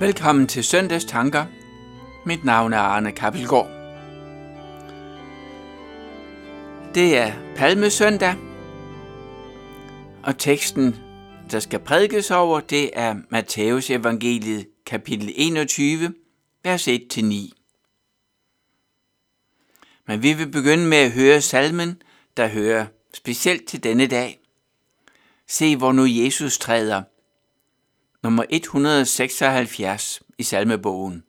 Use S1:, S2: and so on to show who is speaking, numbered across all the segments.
S1: Velkommen til Søndags Tanker. Mit navn er Arne Kappelgaard. Det er Palmesøndag, og teksten, der skal prædikes over, det er Matthæus evangeliet kapitel 21, vers 1-9. Men vi vil begynde med at høre salmen, der hører specielt til denne dag. Se, hvor nu Jesus træder – nummer 176 i salmebogen.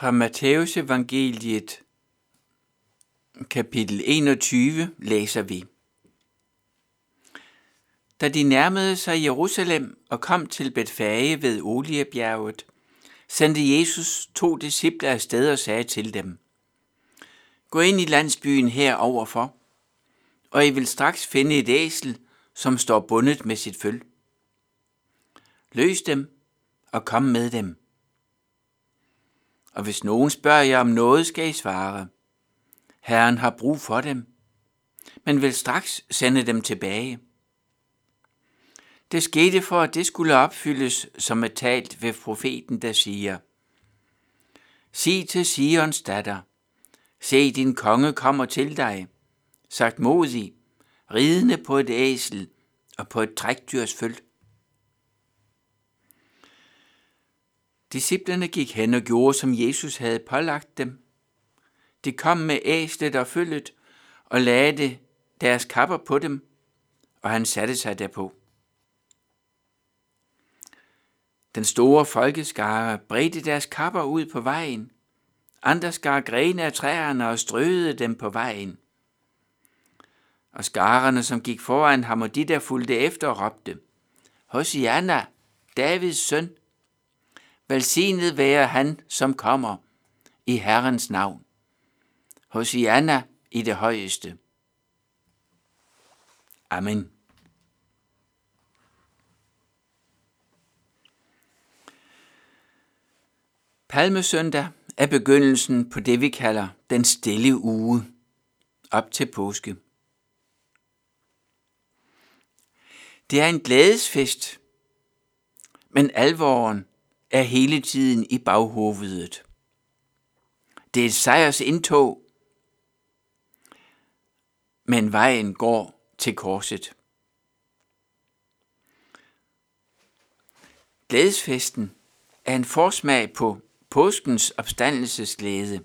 S1: Fra Matthæusevangeliet, kapitel 21 læser vi. Da de nærmede sig Jerusalem og kom til Betfage ved Oliebjerget, sendte Jesus to disciple afsted og sagde til dem, Gå ind i landsbyen heroverfor, og I vil straks finde et æsel, som står bundet med sit føl. Løs dem og kom med dem og hvis nogen spørger jer om noget, skal I svare. Herren har brug for dem, men vil straks sende dem tilbage. Det skete for, at det skulle opfyldes, som er talt ved profeten, der siger, Sig til Sions datter, se din konge kommer til dig, sagt modig, ridende på et æsel og på et trækdyrs føl. Disciplerne gik hen og gjorde, som Jesus havde pålagt dem. De kom med æslet og følget og lagde deres kapper på dem, og han satte sig derpå. Den store folkeskare bredte deres kapper ud på vejen. Andre skar grene af træerne og strøede dem på vejen. Og skarerne, som gik foran ham, og de der fulgte efter, råbte, Hosianna, Davids søn. Velsignet være han, som kommer i Herrens navn. Hosianna i det højeste. Amen. Palmesøndag er begyndelsen på det, vi kalder den stille uge, op til påske. Det er en glædesfest, men alvoren er hele tiden i baghovedet. Det er et sejrs indtog, men vejen går til korset. Glædesfesten er en forsmag på påskens opstandelsesglæde.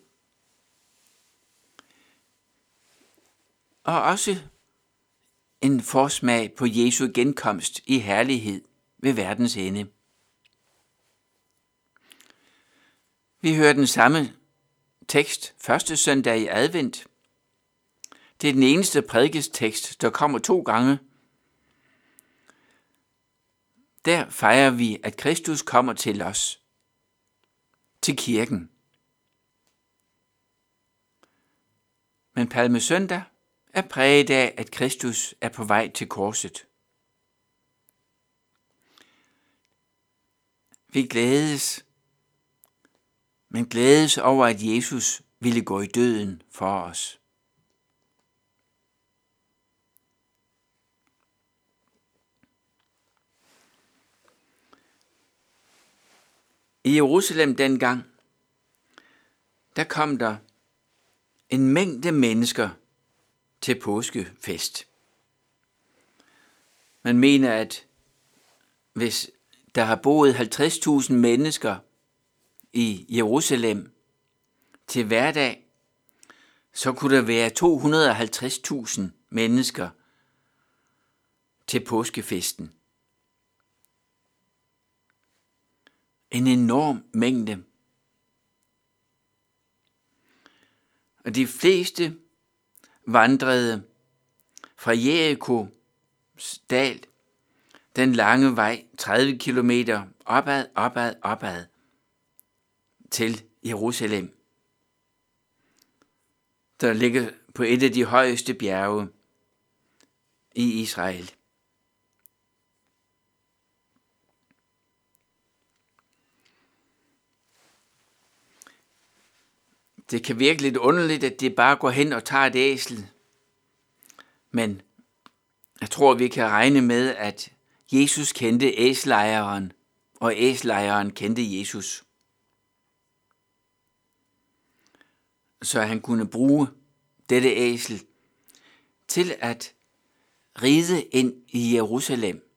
S1: Og også en forsmag på Jesu genkomst i herlighed ved verdens ende. Vi hører den samme tekst første søndag i advent. Det er den eneste prædikestekst, der kommer to gange. Der fejrer vi, at Kristus kommer til os, til kirken. Men Palmesøndag er præget af, at Kristus er på vej til korset. Vi glædes, men glædes over, at Jesus ville gå i døden for os. I Jerusalem dengang, der kom der en mængde mennesker til påskefest. Man mener, at hvis der har boet 50.000 mennesker i Jerusalem til hverdag, så kunne der være 250.000 mennesker til påskefesten. En enorm mængde. Og de fleste vandrede fra Jericho dal den lange vej 30 km opad, opad, opad til Jerusalem, der ligger på et af de højeste bjerge i Israel. Det kan virke lidt underligt, at det bare går hen og tager et æsel. Men jeg tror, vi kan regne med, at Jesus kendte æslejeren, og æslejeren kendte Jesus. Så han kunne bruge dette æsel til at ride ind i Jerusalem.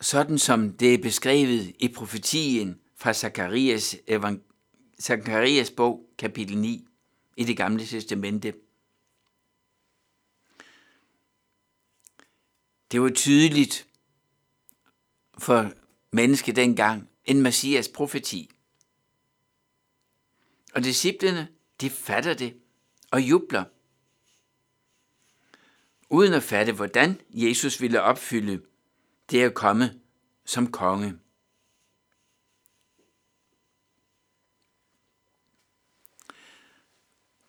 S1: Sådan som det er beskrevet i profetien fra Zakarias, Zakarias bog, kapitel 9 i det gamle testamente. Det var tydeligt for mennesket dengang en Messias profeti. Og disciplene, de fatter det og jubler. Uden at fatte, hvordan Jesus ville opfylde det at komme som konge.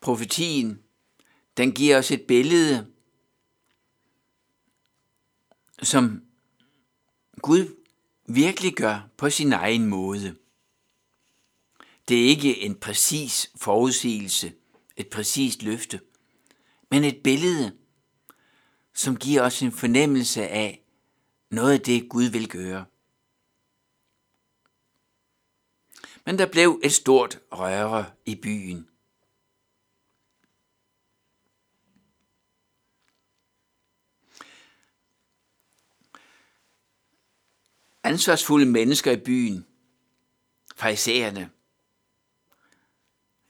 S1: Profetien, den giver os et billede, som Gud virkelig gør på sin egen måde. Det er ikke en præcis forudsigelse, et præcist løfte, men et billede, som giver os en fornemmelse af noget af det, Gud vil gøre. Men der blev et stort røre i byen. ansvarsfulde mennesker i byen, farisæerne,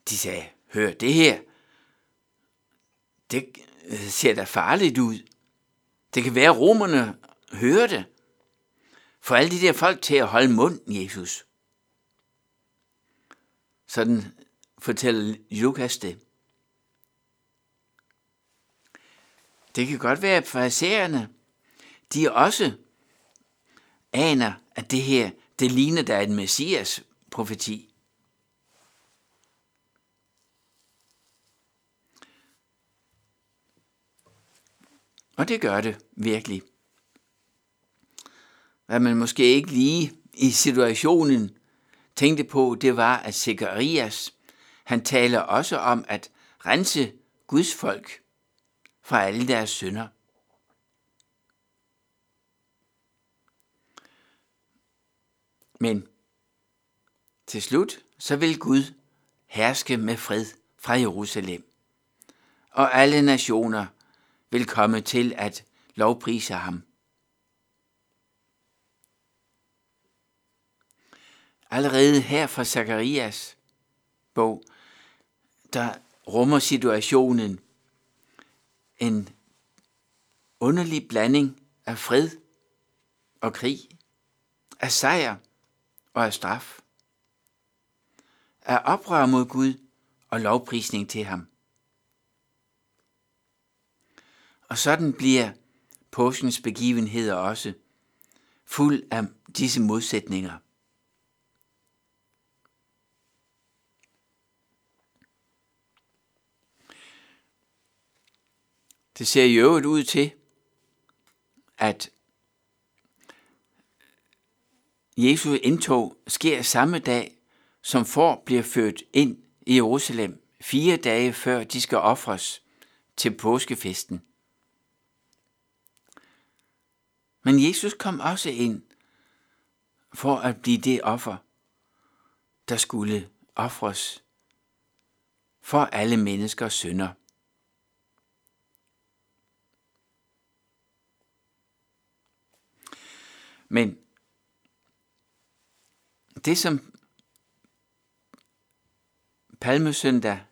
S1: de sagde, hør det her, det øh, ser da farligt ud. Det kan være, at romerne hører det. For alle de der folk til at holde mund, Jesus. Sådan fortæller Lukas det. Det kan godt være, at farisæerne, de også aner, at det her, det ligner der en messias profeti. Og det gør det virkelig. Hvad man måske ikke lige i situationen tænkte på, det var, at Zekarias, han taler også om at rense Guds folk fra alle deres synder. Men til slut, så vil Gud herske med fred fra Jerusalem, og alle nationer vil komme til at lovprise ham. Allerede her fra Zakarias bog, der rummer situationen en underlig blanding af fred og krig, af sejr og af straf, af oprør mod Gud og lovprisning til ham. Og sådan bliver påskens begivenheder også fuld af disse modsætninger. Det ser i øvrigt ud til, at Jesu indtog sker samme dag, som får bliver født ind i Jerusalem, fire dage før de skal ofres til påskefesten. Men Jesus kom også ind for at blive det offer, der skulle ofres for alle menneskers synder. Men det, som Palmesøndag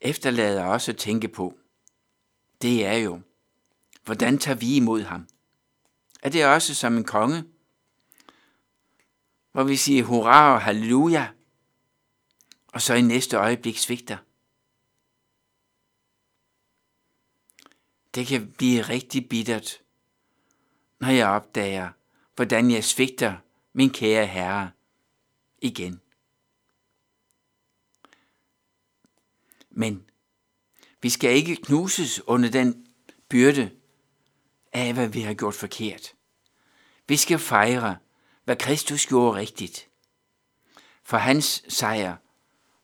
S1: efterlader os at tænke på, det er jo, hvordan tager vi imod ham? Er det også som en konge, hvor vi siger hurra og halleluja, og så i næste øjeblik svigter? Det kan blive rigtig bittert, når jeg opdager, hvordan jeg svigter min kære Herre igen. Men vi skal ikke knuses under den byrde af, hvad vi har gjort forkert. Vi skal fejre, hvad Kristus gjorde rigtigt. For hans sejr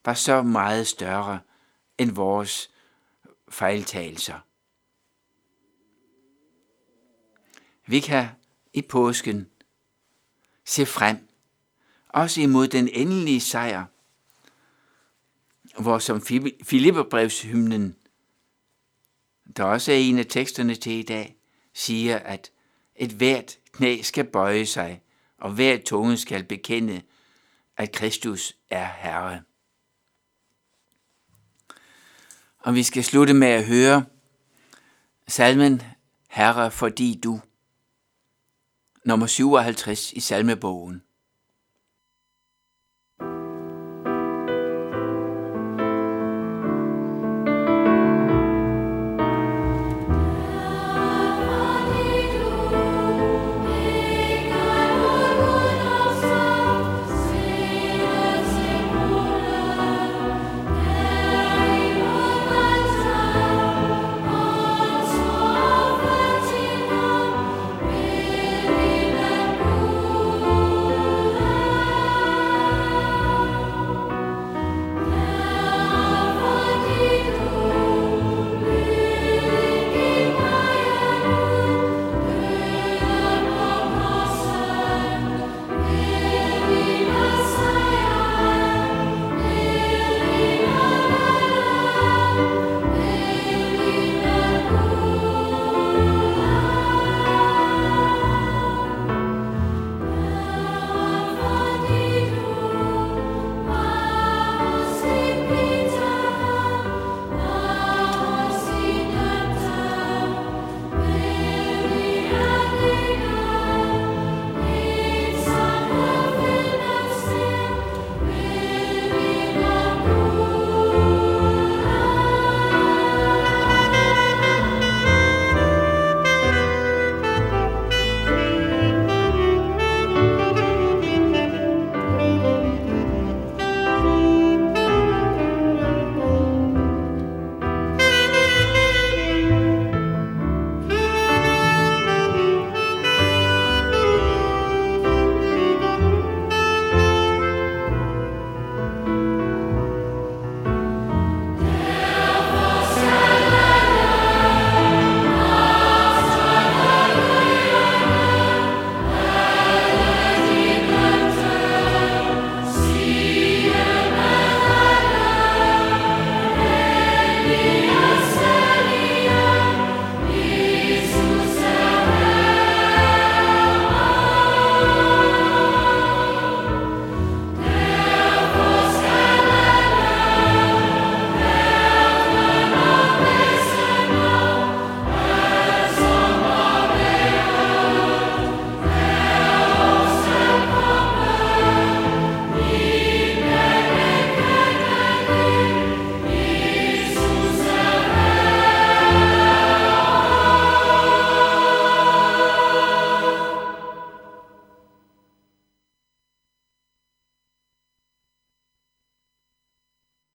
S1: var så meget større end vores fejltagelser. Vi kan i påsken se frem, også imod den endelige sejr, hvor som Filipperbrevshymnen, der også er en af teksterne til i dag, siger, at et hvert knæ skal bøje sig, og hver tunge skal bekende, at Kristus er Herre. Og vi skal slutte med at høre salmen Herre, fordi du nummer 57 i salmebogen.